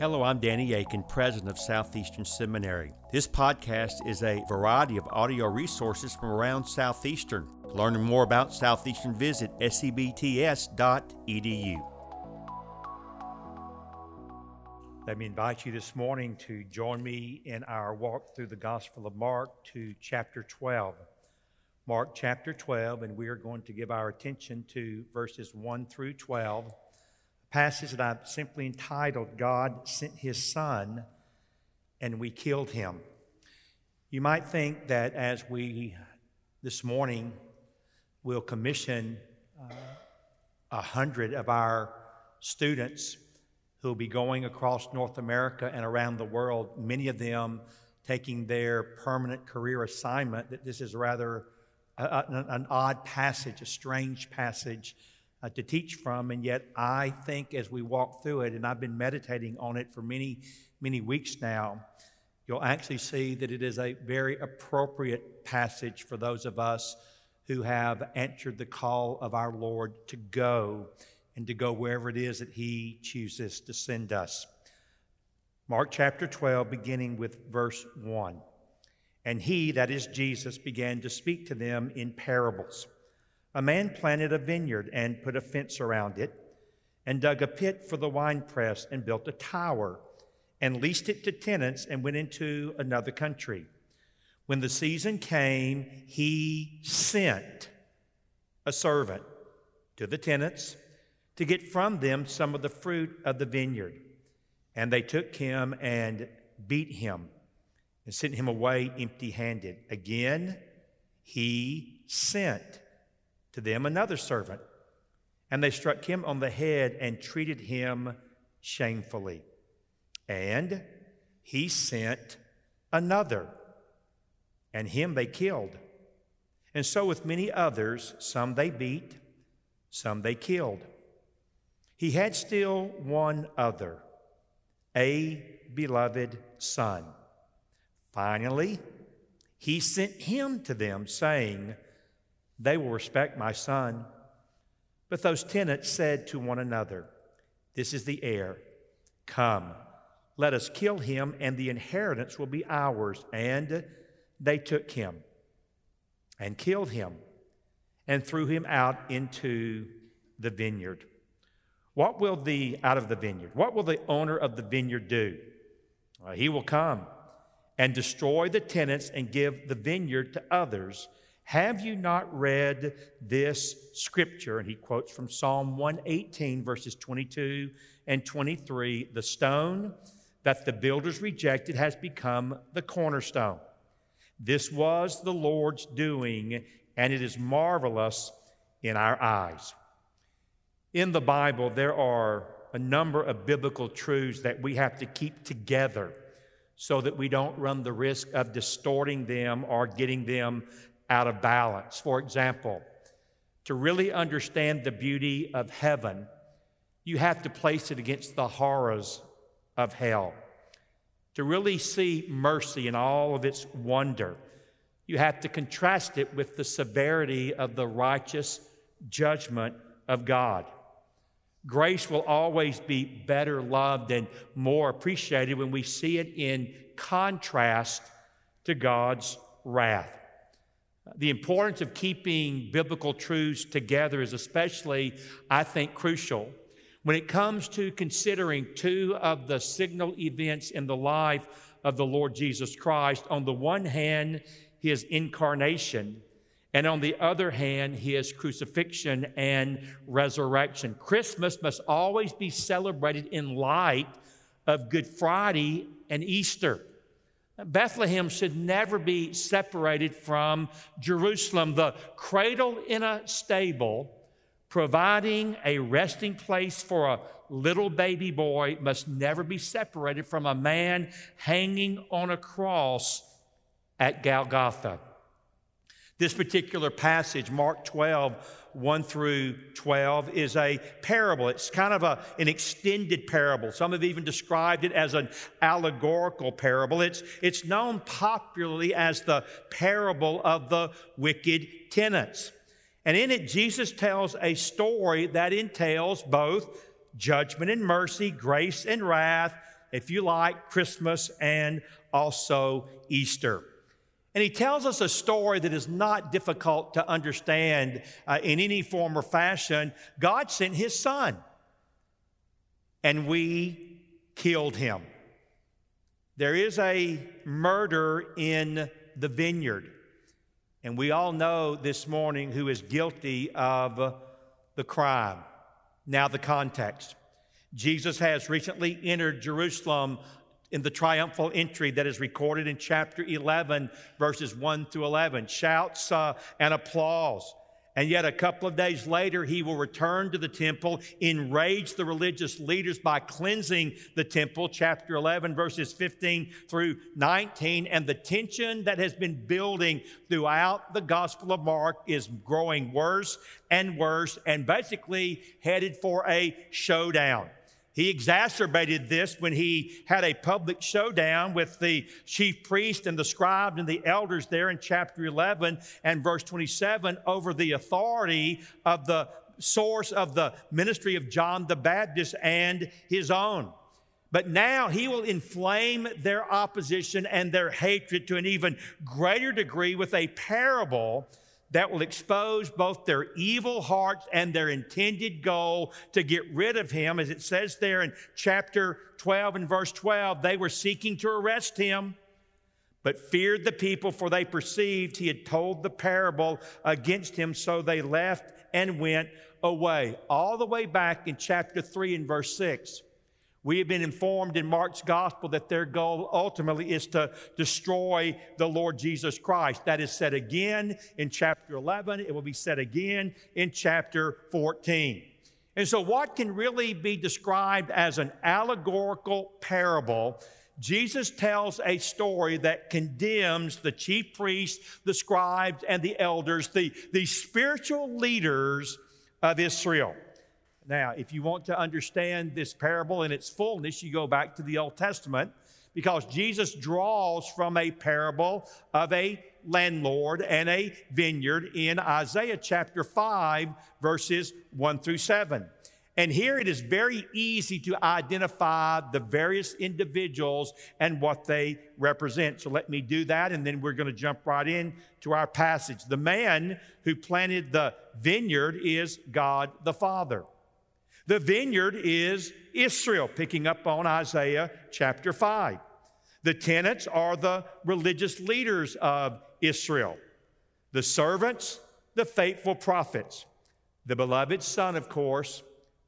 Hello, I'm Danny Akin, president of Southeastern Seminary. This podcast is a variety of audio resources from around Southeastern. Learning more about Southeastern, visit sebts.edu. Let me invite you this morning to join me in our walk through the Gospel of Mark to chapter 12. Mark chapter 12, and we are going to give our attention to verses 1 through 12 passage that I've simply entitled God Sent His Son and We Killed Him. You might think that as we this morning will commission uh, a uh, hundred of our students who will be going across North America and around the world, many of them taking their permanent career assignment, that this is rather a, a, an odd passage, a strange passage uh, to teach from. And yet, I think as we walk through it, and I've been meditating on it for many, many weeks now, you'll actually see that it is a very appropriate passage for those of us who have answered the call of our Lord to go and to go wherever it is that He chooses to send us. Mark chapter 12, beginning with verse 1. And he, that is Jesus, began to speak to them in parables a man planted a vineyard and put a fence around it, and dug a pit for the winepress and built a tower, and leased it to tenants and went into another country. When the season came, he sent a servant to the tenants to get from them some of the fruit of the vineyard. And they took him and beat him and sent him away empty handed. Again, he sent to them another servant, and they struck him on the head and treated him shamefully. And he sent another, and him they killed. And so with many others, some they beat, some they killed. He had still one other, a beloved son. Finally, he sent him to them, saying, they will respect my son. But those tenants said to one another, This is the heir. Come, let us kill him, and the inheritance will be ours. And they took him and killed him and threw him out into the vineyard. What will the, out of the vineyard, what will the owner of the vineyard do? Well, he will come and destroy the tenants and give the vineyard to others have you not read this scripture? And he quotes from Psalm 118, verses 22 and 23 The stone that the builders rejected has become the cornerstone. This was the Lord's doing, and it is marvelous in our eyes. In the Bible, there are a number of biblical truths that we have to keep together so that we don't run the risk of distorting them or getting them out of balance. For example, to really understand the beauty of heaven, you have to place it against the horrors of hell. To really see mercy in all of its wonder, you have to contrast it with the severity of the righteous judgment of God. Grace will always be better loved and more appreciated when we see it in contrast to God's wrath. The importance of keeping biblical truths together is especially, I think, crucial when it comes to considering two of the signal events in the life of the Lord Jesus Christ. On the one hand, his incarnation, and on the other hand, his crucifixion and resurrection. Christmas must always be celebrated in light of Good Friday and Easter. Bethlehem should never be separated from Jerusalem. The cradle in a stable, providing a resting place for a little baby boy, must never be separated from a man hanging on a cross at Golgotha. This particular passage, Mark 12, 1 through 12 is a parable. It's kind of a, an extended parable. Some have even described it as an allegorical parable. It's, it's known popularly as the parable of the wicked tenants. And in it, Jesus tells a story that entails both judgment and mercy, grace and wrath, if you like, Christmas and also Easter. And he tells us a story that is not difficult to understand uh, in any form or fashion. God sent his son, and we killed him. There is a murder in the vineyard. And we all know this morning who is guilty of the crime. Now, the context. Jesus has recently entered Jerusalem in the triumphal entry that is recorded in chapter 11, verses 1 through 11. Shouts uh, and applause. And yet, a couple of days later, he will return to the temple, enrage the religious leaders by cleansing the temple, chapter 11, verses 15 through 19. And the tension that has been building throughout the Gospel of Mark is growing worse and worse, and basically headed for a showdown. He exacerbated this when he had a public showdown with the chief priest and the scribes and the elders there in chapter 11 and verse 27 over the authority of the source of the ministry of John the Baptist and his own. But now he will inflame their opposition and their hatred to an even greater degree with a parable that will expose both their evil hearts and their intended goal to get rid of him. As it says there in chapter 12 and verse 12, they were seeking to arrest him, but feared the people, for they perceived he had told the parable against him, so they left and went away. All the way back in chapter 3 and verse 6. We have been informed in Mark's gospel that their goal ultimately is to destroy the Lord Jesus Christ. That is said again in chapter 11. It will be said again in chapter 14. And so, what can really be described as an allegorical parable? Jesus tells a story that condemns the chief priests, the scribes, and the elders, the, the spiritual leaders of Israel. Now, if you want to understand this parable in its fullness, you go back to the Old Testament because Jesus draws from a parable of a landlord and a vineyard in Isaiah chapter 5, verses 1 through 7. And here it is very easy to identify the various individuals and what they represent. So let me do that, and then we're going to jump right in to our passage. The man who planted the vineyard is God the Father. The vineyard is Israel, picking up on Isaiah chapter 5. The tenants are the religious leaders of Israel. The servants, the faithful prophets. The beloved Son, of course,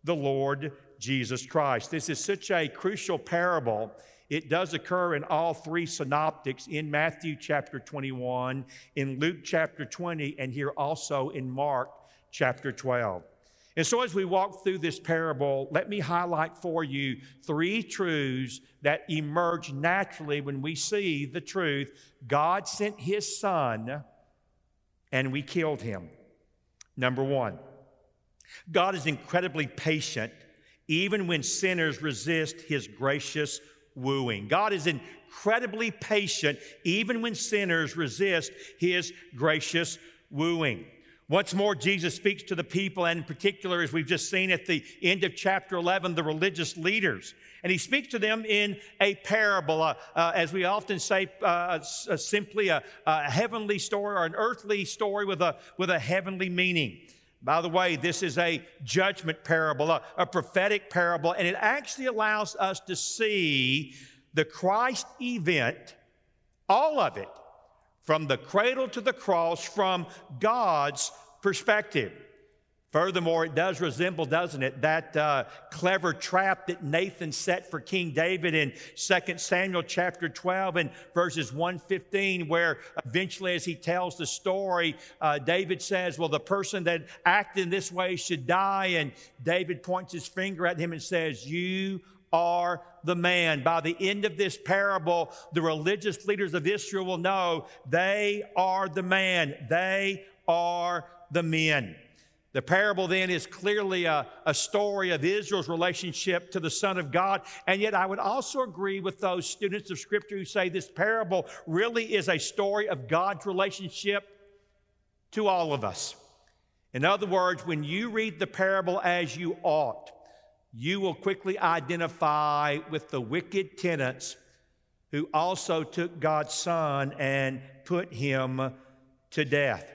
the Lord Jesus Christ. This is such a crucial parable. It does occur in all three synoptics in Matthew chapter 21, in Luke chapter 20, and here also in Mark chapter 12. And so, as we walk through this parable, let me highlight for you three truths that emerge naturally when we see the truth God sent His Son and we killed Him. Number one, God is incredibly patient even when sinners resist His gracious wooing. God is incredibly patient even when sinners resist His gracious wooing. Once more, Jesus speaks to the people, and in particular, as we've just seen at the end of chapter 11, the religious leaders. And he speaks to them in a parable, uh, uh, as we often say, uh, simply a, a, heavenly story or an earthly story with a, with a heavenly meaning. By the way, this is a judgment parable, a, a prophetic parable, and it actually allows us to see the Christ event, all of it, from the cradle to the cross from God's perspective. Furthermore, it does resemble, doesn't it, that uh, clever trap that Nathan set for King David in 2 Samuel chapter 12 and verses 115, where eventually, as he tells the story, uh, David says, Well, the person that acted in this way should die. And David points his finger at him and says, You are the man. By the end of this parable, the religious leaders of Israel will know they are the man. They are the men. The parable then is clearly a, a, story of Israel's relationship to the Son of God. And yet, I would also agree with those students of Scripture who say this parable really is a story of God's relationship to all of us. In other words, when you read the parable as you ought, you will quickly identify with the wicked tenants who also took God's son and put him to death.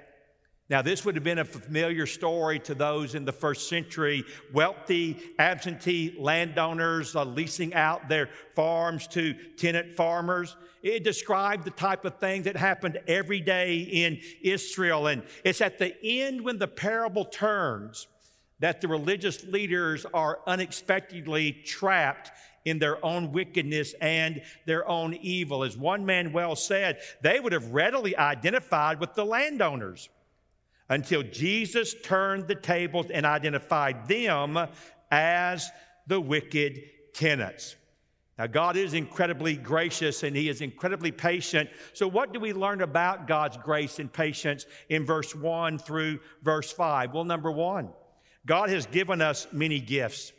Now, this would have been a familiar story to those in the first century wealthy, absentee landowners uh, leasing out their farms to tenant farmers. It described the type of thing that happened every day in Israel. And it's at the end when the parable turns that the religious leaders are unexpectedly trapped in their own wickedness and their own evil. As one man well said, they would have readily identified with the landowners until Jesus turned the tables and identified them as the wicked tenants. Now, God is incredibly gracious and He is incredibly patient. So, what do we learn about God's grace and patience in verse 1 through verse 5? Well, number one, God has given us many gifts.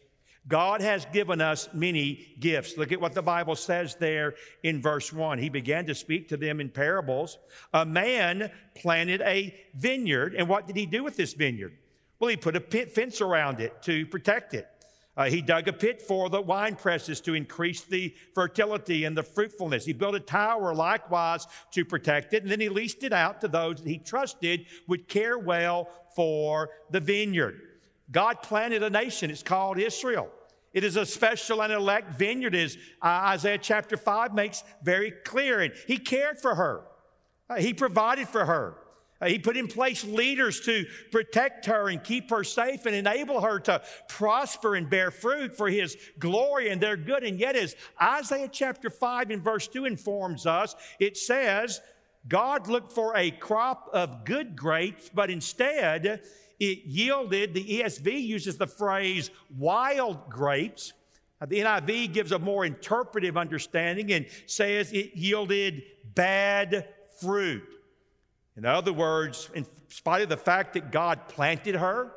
God has given us many gifts. Look at what the Bible says there in verse 1. He began to speak to them in parables. A man planted a vineyard, and what did he do with this vineyard? Well, he put a pit fence around it to protect it. Uh, he dug a pit for the wine presses to increase the fertility and the fruitfulness. He built a tower likewise to protect it, and then he leased it out to those that he trusted would care well for the vineyard. God planted a nation. It's called Israel. It is a special and elect vineyard, as uh, Isaiah chapter 5 makes very clear. And he cared for her, uh, he provided for her. Uh, he put in place leaders to protect her and keep her safe and enable her to prosper and bear fruit for his glory and their good. And yet, as Isaiah chapter 5 and verse 2 informs us, it says, God looked for a crop of good grapes, but instead it yielded, the ESV uses the phrase wild grapes. Uh, the NIV gives a more interpretive understanding and says it yielded bad fruit. In other words, in spite of the fact that God planted her,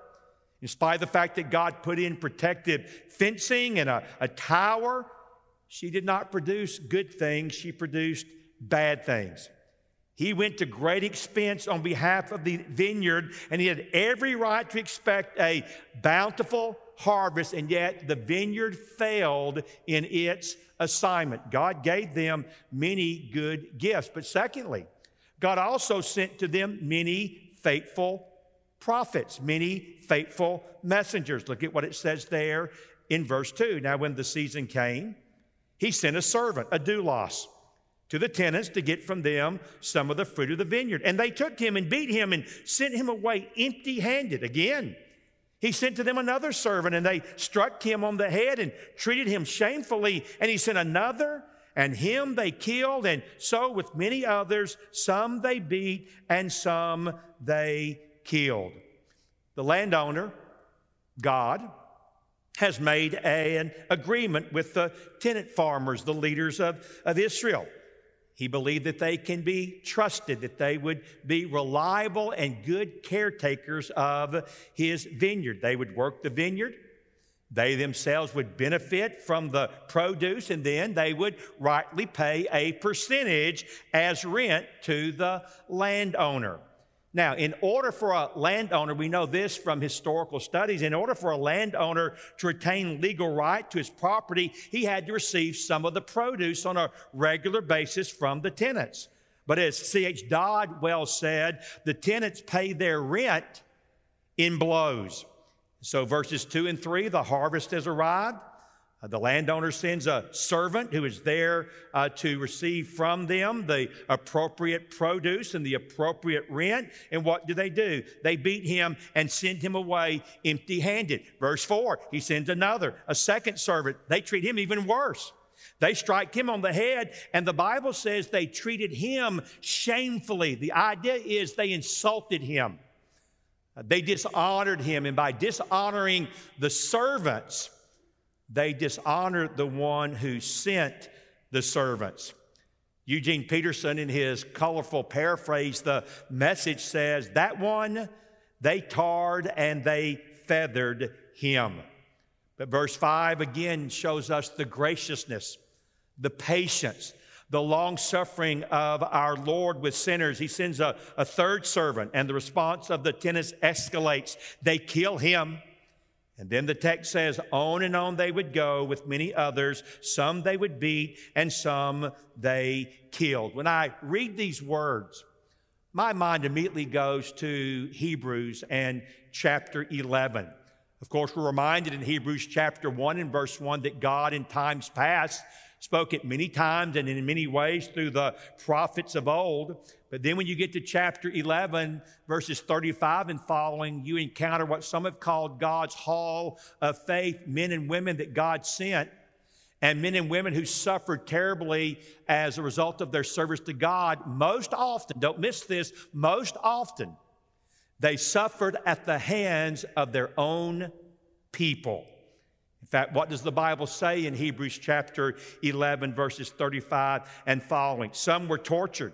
in spite of the fact that God put in protective fencing and a, a tower, she did not produce good things, she produced bad things. He went to great expense on behalf of the vineyard, and he had every right to expect a bountiful harvest, and yet the vineyard failed in its assignment. God gave them many good gifts. But secondly, God also sent to them many faithful prophets, many faithful messengers. Look at what it says there in verse 2. Now, when the season came, he sent a servant, a doulos to the tenants to get from them some of the fruit of the vineyard. And they took him and beat him and sent him away empty handed. Again, he sent to them another servant and they struck him on the head and treated him shamefully. And he sent another and him they killed. And so with many others, some they beat and some they killed. The landowner, God, has made an agreement with the tenant farmers, the leaders of, of Israel. He believed that they can be trusted, that they would be reliable and good caretakers of his vineyard. They would work the vineyard. They themselves would benefit from the produce, and then they would rightly pay a percentage as rent to the landowner. Now, in order for a landowner, we know this from historical studies, in order for a landowner to retain legal right to his property, he had to receive some of the produce on a regular basis from the tenants. But as C.H. Dodd well said, the tenants pay their rent in blows. So, verses 2 and 3, the harvest has arrived. Uh, the landowner sends a servant who is there uh, to receive from them the appropriate produce and the appropriate rent. And what do they do? They beat him and send him away empty handed. Verse 4, he sends another, a second servant. They treat him even worse. They strike him on the head, and the Bible says they treated him shamefully. The idea is they insulted him, they dishonored him, and by dishonoring the servants, they dishonored the one who sent the servants. Eugene Peterson, in his colorful paraphrase, the message says, That one, they tarred and they feathered him. But verse 5 again shows us the graciousness, the patience, the long suffering of our Lord with sinners. He sends a, a third servant, and the response of the tenants escalates. They kill him And then the text says, On and on they would go with many others. Some they would beat, and some they killed. When I read these words, my mind immediately goes to Hebrews and chapter 11. Of course, we're reminded in Hebrews chapter 1 and verse 1 that God in times past spoke it many times and in many ways through the prophets of old. But then when you get to chapter 11, verses 35 and following, you encounter what some have called God's hall of faith, men and women that God sent, and men and women who suffered terribly as a result of their service to God. Most often, don't miss this, most often, they suffered at the hands of their own people. In fact, what does the Bible say in Hebrews chapter 11, verses 35 and following? Some were tortured,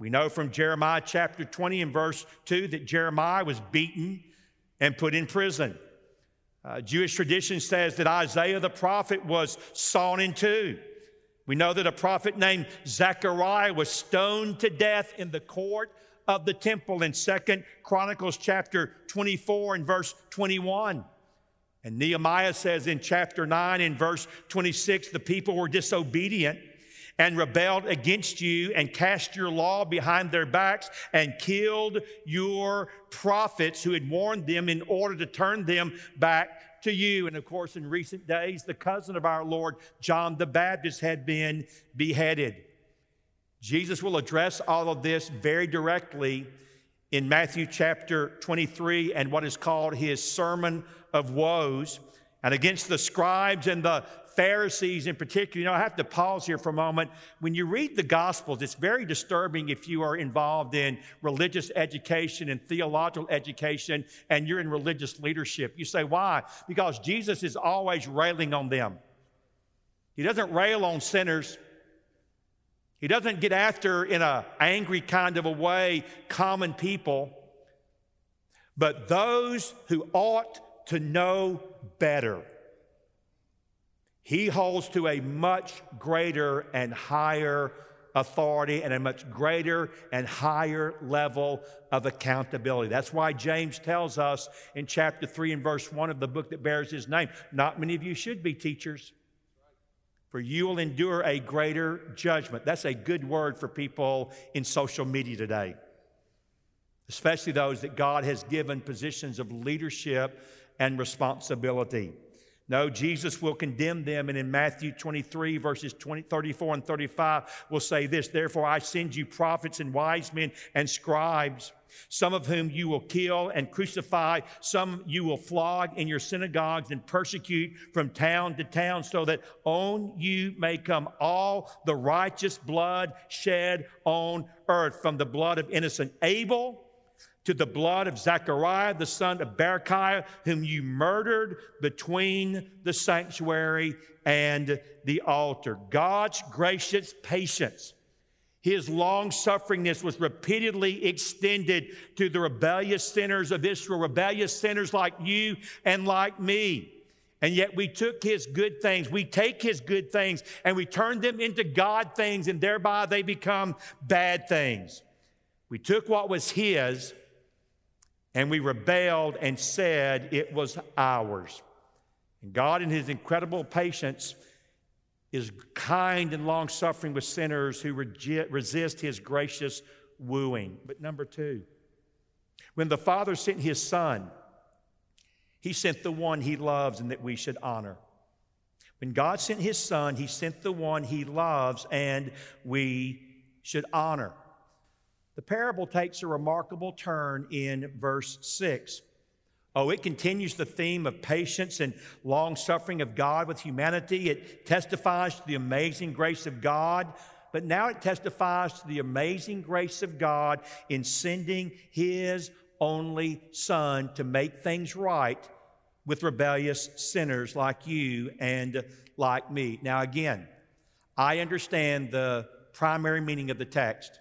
We know from Jeremiah chapter 20 and verse 2 that Jeremiah was beaten and put in prison. Uh, Jewish tradition says that Isaiah the prophet was sawn in two. We know that a prophet named Zechariah was stoned to death in the court of the temple in Second Chronicles chapter 24 and verse 21. And Nehemiah says in chapter 9 and verse 26 the people were disobedient and rebelled against you and cast your law behind their backs and killed your prophets who had warned them in order to turn them back to you. And of course, in recent days, the cousin of our Lord, John the Baptist, had been beheaded. Jesus will address all of this very directly in Matthew chapter 23 and what is called his Sermon of Woes. And against the scribes and the Pharisees in particular, you know, I have to pause here for a moment. When you read the Gospels, it's very disturbing if you are involved in religious education and theological education and you're in religious leadership. You say, why? Because Jesus is always railing on them. He doesn't rail on sinners. He doesn't get after in an angry kind of a way common people, but those who ought to know better. He holds to a much greater and higher authority and a much greater and higher level of accountability. That's why James tells us in chapter 3 and verse 1 of the book that bears his name not many of you should be teachers for you will endure a greater judgment. That's a good word for people in social media today, especially those that God has given positions of leadership and responsibility. No, Jesus will condemn them. And in Matthew 23, verses 20, 34 and 35, will say this Therefore, I send you prophets and wise men and scribes some of whom you will kill and crucify, some you will flog in your synagogues and persecute from town to town, so that on you may come all the righteous blood shed on earth, from the blood of innocent Abel to the blood of Zechariah, the son of Berechiah, whom you murdered between the sanctuary and the altar. God's gracious patience his long sufferingness was repeatedly extended to the rebellious sinners of Israel, rebellious sinners like you and like me. And yet we took his good things, we take his good things, and we turn them into God things, and thereby they become bad things. We took what was his and we rebelled and said it was ours. And God, in his incredible patience, is kind and long suffering with sinners who resist his gracious wooing. But number two, when the Father sent his Son, he sent the one he loves and that we should honor. When God sent his Son, he sent the one he loves and we should honor. The parable takes a remarkable turn in verse 6. Oh, it continues the theme of patience and long suffering of God with humanity. It testifies to the amazing grace of God, but now it testifies to the amazing grace of God in sending His only Son to make things right with rebellious sinners like you and like me. Now, again, I understand the primary meaning of the text.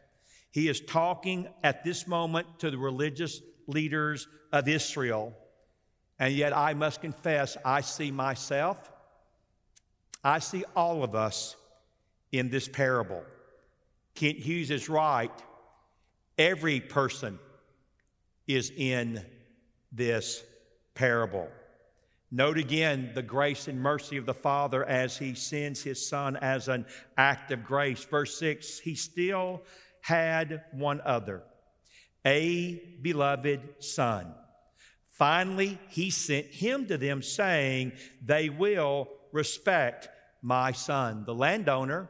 He is talking at this moment to the religious leaders of Israel, and yet I must confess, I see myself, I see all of us in this parable. Kent Hughes is right. Every person is in this parable. Note again the grace and mercy of the Father as He sends His Son as an act of grace. Verse 6 He still had one other, a beloved Son. Finally, He sent Him to them, saying, They will respect my Son. The landowner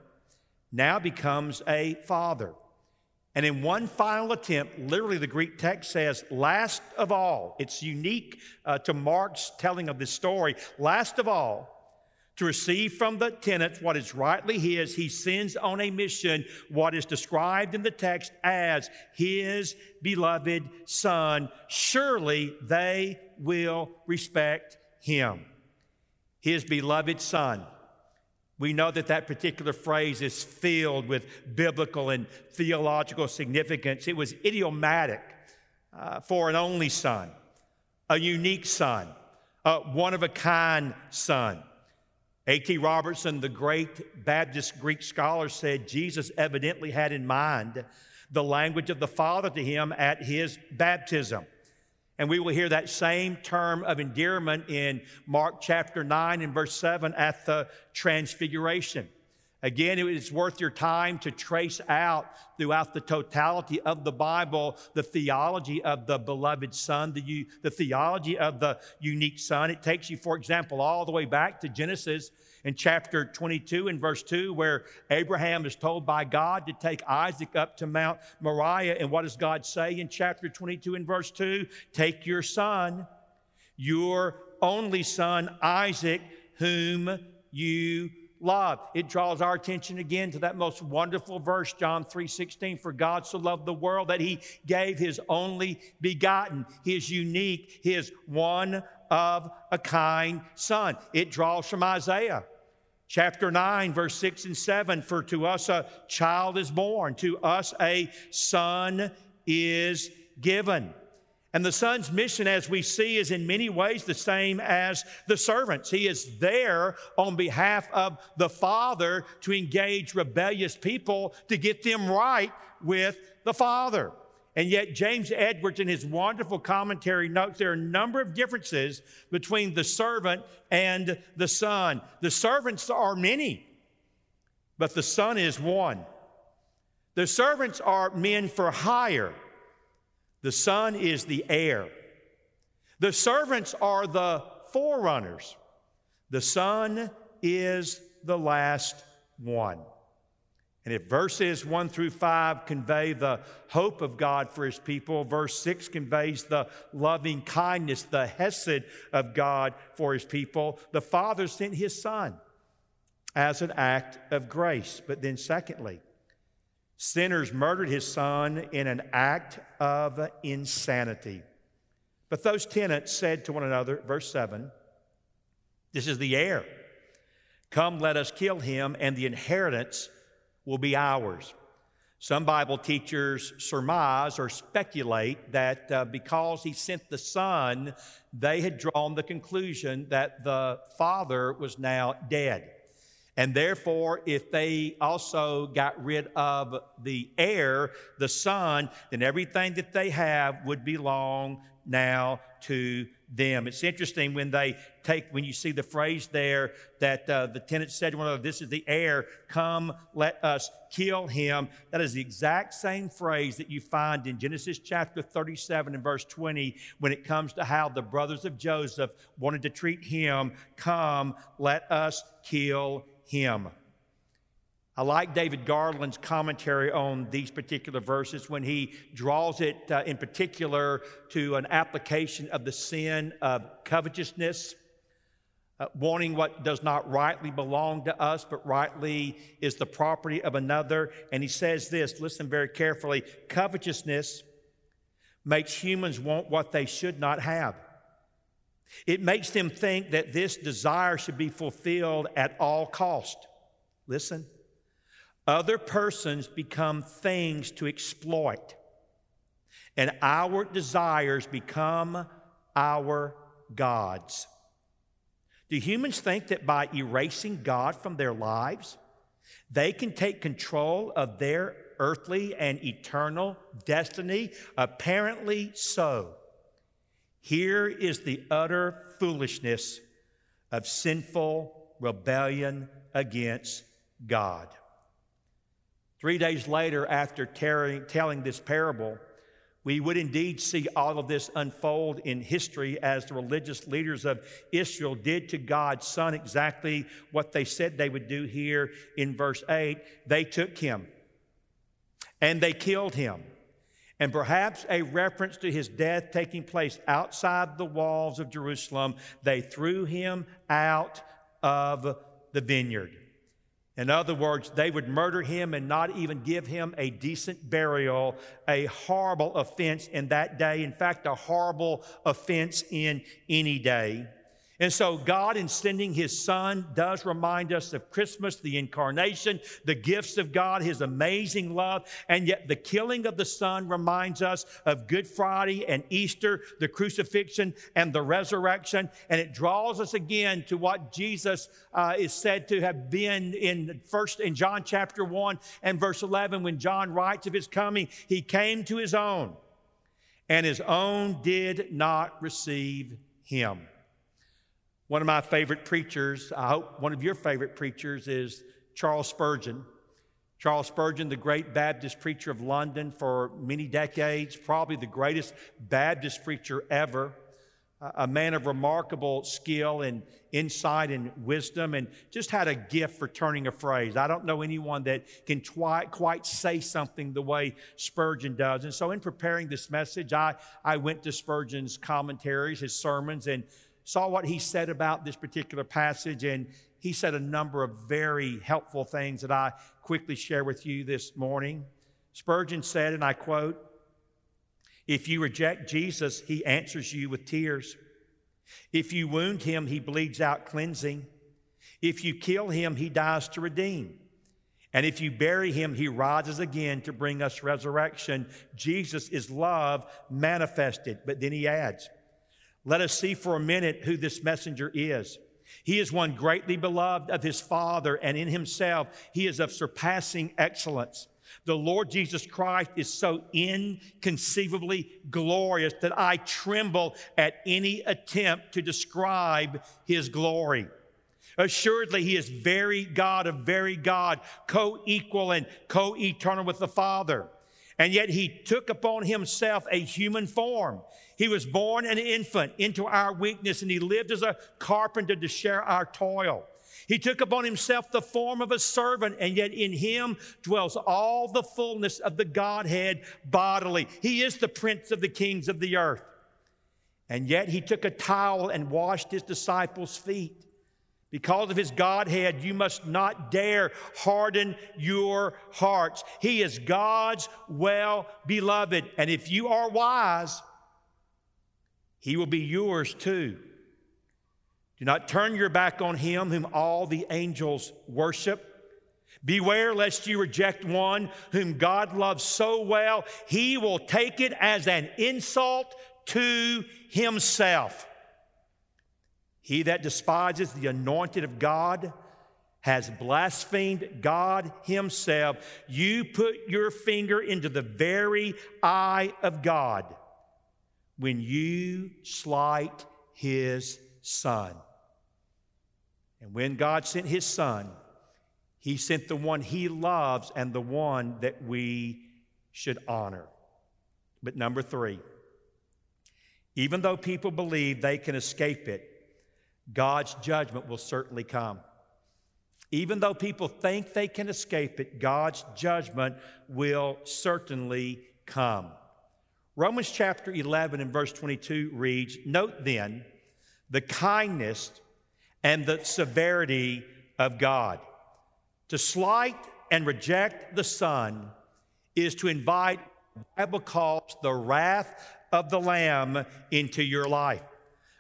now becomes a father. And in one final attempt, literally the Greek text says, last of all, it's unique uh, to Mark's telling of this story. Last of all, to receive from the tenants what is rightly his, he sends on a mission what is described in the text as his beloved son. Surely they will respect him. His beloved son. We know that that particular phrase is filled with biblical and theological significance. It was idiomatic uh, for an only son, a unique son, a one of a kind son. A.T. Robertson, the great Baptist Greek scholar, said Jesus evidently had in mind the language of the Father to him at his baptism. And we will hear that same term of endearment in Mark chapter 9 and verse 7 at the transfiguration. Again, it is worth your time to trace out throughout the totality of the Bible the theology of the beloved Son, the, the theology of the unique Son. It takes you, for example, all the way back to Genesis in chapter 22 and verse 2, where Abraham is told by God to take Isaac up to Mount Moriah. And what does God say in chapter 22 and verse 2? Take your son, your only son, Isaac, whom you love. It draws our attention again to that most wonderful verse, John 3:16. For God so loved the world that he gave his only begotten, his unique, his one of a kind son. It draws from Isaiah. Chapter 9, verse 6 and 7 For to us a child is born, to us a son is given. And the son's mission, as we see, is in many ways the same as the servant's. He is there on behalf of the father to engage rebellious people to get them right with the father. And yet, James Edwards, in his wonderful commentary, notes there are a number of differences between the servant and the son. The servants are many, but the son is one. The servants are men for hire, the son is the heir. The servants are the forerunners, the son is the last one. And if verses 1 through 5 convey the hope of God for his people, verse 6 conveys the loving kindness, the hesed of God for his people, the Father sent his Son as an act of grace. But then, secondly, sinners murdered his Son in an act of insanity. But those tenants said to one another, verse 7, This is the heir. Come, let us kill him, and the inheritance will be ours. Some Bible teachers surmise or speculate that uh, because he sent the Son, they had drawn the conclusion that the Father was now dead. And therefore, if they also got rid of the heir, the Son, then everything that they have would belong now to them. It's interesting when they take, when you see the phrase there that uh, the tenants said to one another, This is the heir, come, let us kill him. That is the exact same phrase that you find in Genesis chapter 37 and verse 20 when it comes to how the brothers of Joseph wanted to treat him. Come, let us kill him. I like David Garland's commentary on these particular verses when he draws it uh, in particular to an application of the sin of covetousness, uh, wanting what does not rightly belong to us, but rightly is the property of another. And he says this listen very carefully covetousness makes humans want what they should not have. It makes them think that this desire should be fulfilled at all cost. Listen. Other persons become things to exploit, and our desires become our gods. Do humans think that by erasing God from their lives, they can take control of their earthly and eternal destiny? Apparently so. Here is the utter foolishness of sinful rebellion against God. Three days later, after telling this parable, we would indeed see all of this unfold in history as the religious leaders of Israel did to God's Son exactly what they said they would do here in verse 8. They took him and they killed him. And perhaps a reference to his death taking place outside the walls of Jerusalem, they threw him out of the vineyard. In other words, they would murder him and not even give him a decent burial, a horrible offense in that day. In fact, a horrible offense in any day. And so, God, in sending His Son, does remind us of Christmas, the incarnation, the gifts of God, His amazing love. And yet, the killing of the Son reminds us of Good Friday and Easter, the crucifixion and the resurrection. And it draws us again to what Jesus uh, is said to have been in first in John chapter 1 and verse 11 when John writes of His coming. He came to His own, and His own did not receive Him. One of my favorite preachers, I hope one of your favorite preachers, is Charles Spurgeon. Charles Spurgeon, the great Baptist preacher of London for many decades, probably the greatest Baptist preacher ever, a man of remarkable skill and insight and wisdom, and just had a gift for turning a phrase. I don't know anyone that can twi- quite say something the way Spurgeon does. And so, in preparing this message, I, I went to Spurgeon's commentaries, his sermons, and saw what he said about this particular passage, and he said a number of very helpful things that I quickly share with you this morning. Spurgeon said, and I quote, If you reject Jesus, he answers you with tears. If you wound him, he bleeds out cleansing. If you kill him, he dies to redeem. And if you bury him, he rises again to bring us resurrection. Jesus is love manifested. But then he adds, let us see for a minute who this messenger is. He is one greatly beloved of his Father, and in himself he is of surpassing excellence. The Lord Jesus Christ is so inconceivably glorious that I tremble at any attempt to describe his glory. Assuredly, he is very God of very God, co equal and co eternal with the Father. And yet he took upon himself a human form. He was born an infant into our weakness, and he lived as a carpenter to share our toil. He took upon himself the form of a servant, and yet in him dwells all the fullness of the Godhead bodily. He is the prince of the kings of the earth. And yet he took a towel and washed his disciples' feet. Because of his Godhead, you must not dare harden your hearts. He is God's well beloved. And if you are wise, he will be yours too. Do not turn your back on him whom all the angels worship. Beware lest you reject one whom God loves so well, he will take it as an insult to himself. He that despises the anointed of God has blasphemed God Himself. You put your finger into the very eye of God when you slight his son. And when God sent his son, he sent the one he loves and the one that we should honor. But number three, even though people believe they can escape it, God's judgment will certainly come. Even though people think they can escape it, God's judgment will certainly come. Romans chapter 11 and verse 22 reads Note then the kindness and the severity of God. To slight and reject the Son is to invite, the Bible calls the wrath of the Lamb into your life.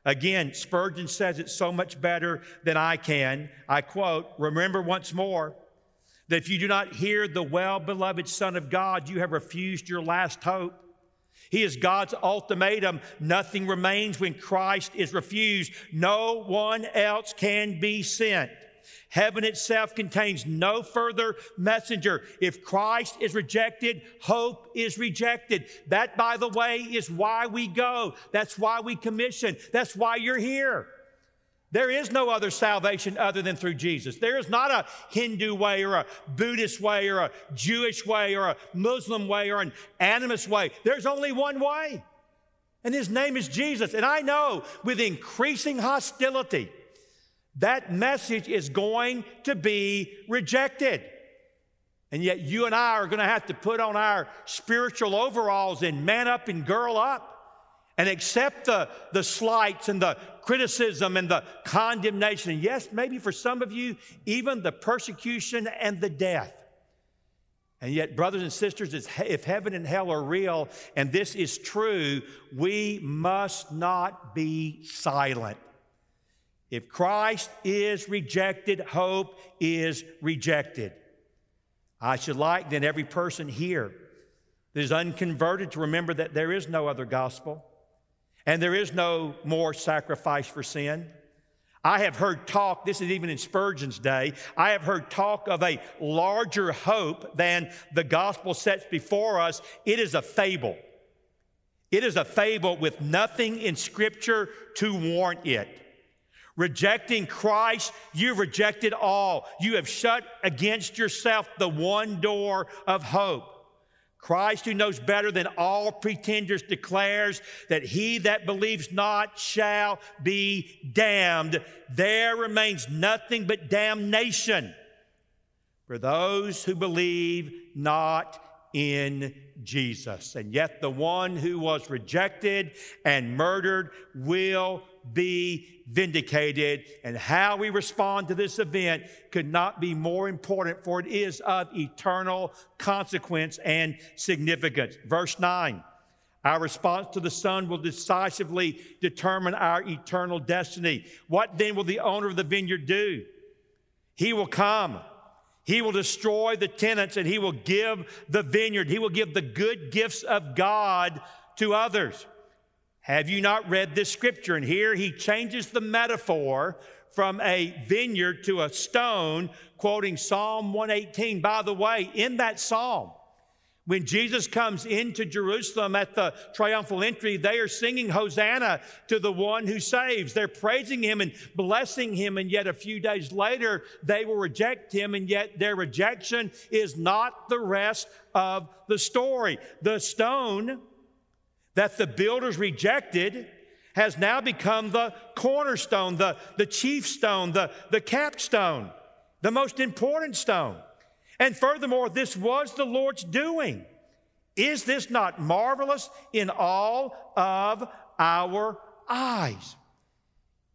Again, Spurgeon says it so much better than I can. I quote, Remember once more that if you do not hear the well beloved Son of God, you have refused your last hope. He is God's ultimatum. Nothing remains when Christ is refused. No one else can be sent. Heaven itself contains no further messenger. If Christ is rejected, hope is rejected. That, by the way, is why we go. That's why we commission. That's why you're here. There is no other salvation other than through Jesus. There is not a Hindu way or a Buddhist way or a Jewish way or a Muslim way or an animist way. There's only one way, and his name is Jesus. And I know with increasing hostility, that message is going to be rejected. And yet, you and I are going to have to put on our spiritual overalls and man up and girl up and accept the, the slights and the criticism and the condemnation. And yes, maybe for some of you, even the persecution and the death. And yet, brothers and sisters, if heaven and hell are real and this is true, we must not be silent. If Christ is rejected, hope is rejected. I should like then every person here that is unconverted to remember that there is no other gospel and there is no more sacrifice for sin. I have heard talk, this is even in Spurgeon's day, I have heard talk of a larger hope than the gospel sets before us. It is a fable. It is a fable with nothing in Scripture to warrant it. Rejecting Christ, you've rejected all. You have shut against yourself the one door of hope. Christ, who knows better than all pretenders, declares that he that believes not shall be damned. There remains nothing but damnation for those who believe not in Jesus. And yet, the one who was rejected and murdered will be vindicated. And how we respond to this event could not be more important, for it is of eternal consequence and significance. Verse 9. Our response to the Son will decisively determine our eternal destiny. What then will the owner of the vineyard do? He will come. He will destroy the tenants and he will give the vineyard. He will give the good gifts of God to others. Have you not read this scripture? And here he changes the metaphor from a vineyard to a stone, quoting Psalm 118. By the way, in that psalm, when Jesus comes into Jerusalem at the triumphal entry, they are singing Hosanna to the one who saves. They're praising him and blessing him, and yet a few days later, they will reject him, and yet their rejection is not the rest of the story. The stone that the builders rejected has now become the cornerstone, the, the chief stone, the, the capstone, the most important stone. And furthermore, this was the Lord's doing. Is this not marvelous in all of our eyes?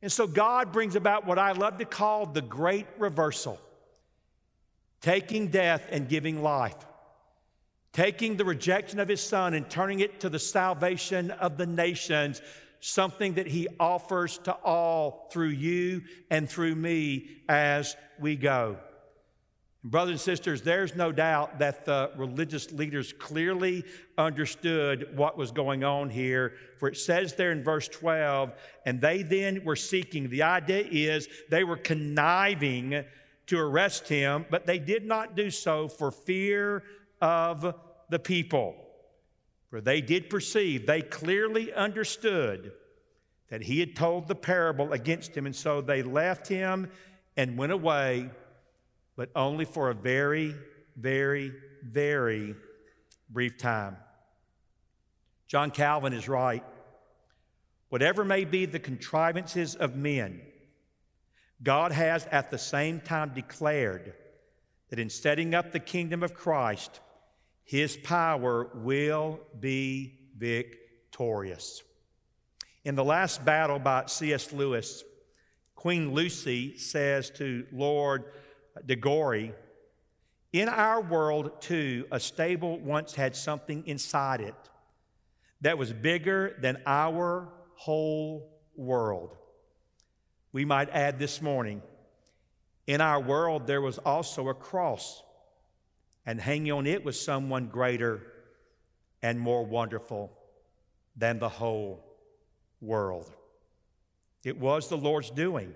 And so God brings about what I love to call the great reversal taking death and giving life taking the rejection of his son and turning it to the salvation of the nations, something that he offers to all through you and through me as we go. Brothers and sisters, there's no doubt that the religious leaders clearly understood what was going on here. For it says there in verse 12, and they then were seeking. The idea is they were conniving to arrest him, but they did not do so for fear of the people. For they did perceive, they clearly understood that he had told the parable against him, and so they left him and went away, but only for a very, very, very brief time. John Calvin is right. Whatever may be the contrivances of men, God has at the same time declared that in setting up the kingdom of Christ, his power will be victorious. In the last battle by C.S. Lewis, Queen Lucy says to Lord Digory, In our world, too, a stable once had something inside it that was bigger than our whole world. We might add this morning in our world, there was also a cross, and hanging on it was someone greater and more wonderful than the whole world. It was the Lord's doing.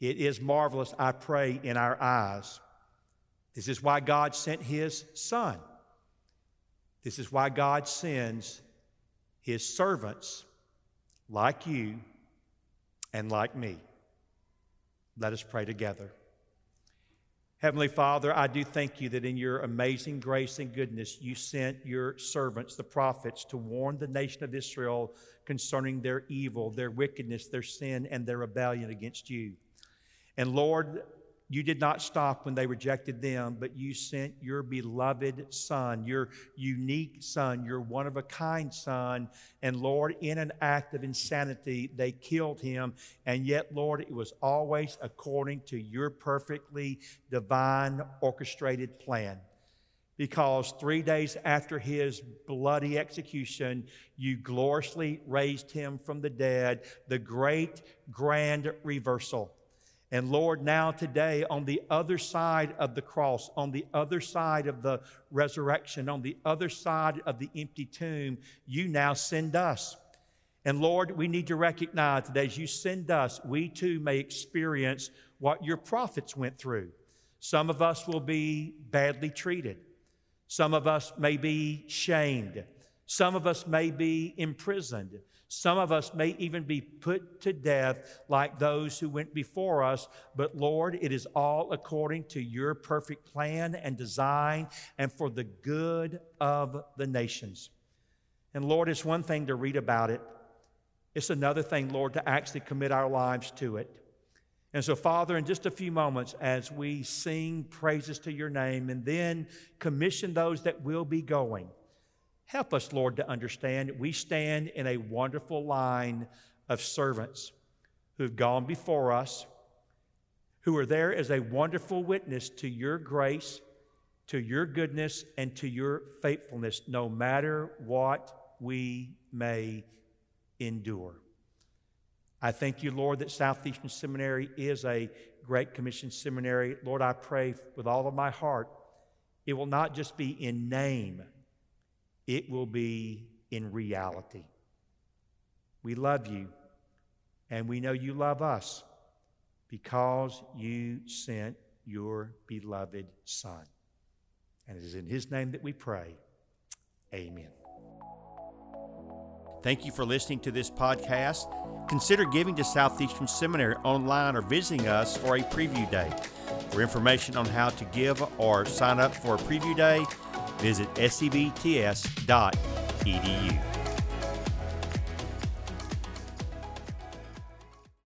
It is marvelous, I pray, in our eyes. This is why God sent His Son. This is why God sends His servants like you and like me. Let us pray together. Heavenly Father, I do thank you that in your amazing grace and goodness, you sent your servants, the prophets, to warn the nation of Israel concerning their evil, their wickedness, their sin, and their rebellion against you. And Lord, you did not stop when they rejected them, but you sent your beloved Son, your unique Son, your one of a kind Son. And Lord, in an act of insanity, they killed him. And yet, Lord, it was always according to your perfectly divine orchestrated plan. Because three days after his bloody execution, you gloriously raised him from the dead, the great grand reversal. And Lord, now today, on the other side of the cross, on the other side of the resurrection, on the other side of the empty tomb, you now send us. And Lord, we need to recognize that as you send us, we too may experience what your prophets went through. Some of us will be badly treated. Some of us may be shamed. Some of us may be imprisoned. Some of us may even be put to death like those who went before us. But Lord, it is all according to your perfect plan and design and for the good of the nations. And Lord, it's one thing to read about it, it's another thing, Lord, to actually commit our lives to it. And so, Father, in just a few moments, as we sing praises to your name and then commission those that will be going, Help us, Lord, to understand we stand in a wonderful line of servants who've gone before us, who are there as a wonderful witness to your grace, to your goodness, and to your faithfulness, no matter what we may endure. I thank you, Lord, that Southeastern Seminary is a Great Commission seminary. Lord, I pray with all of my heart, it will not just be in name it will be in reality. We love you, and we know you love us because you sent your beloved Son. And it is in His name that we pray. Amen. Thank you for listening to this podcast. Consider giving to Southeastern Seminary online or visiting us for a preview day. For information on how to give or sign up for a preview day, visit sebts.edu.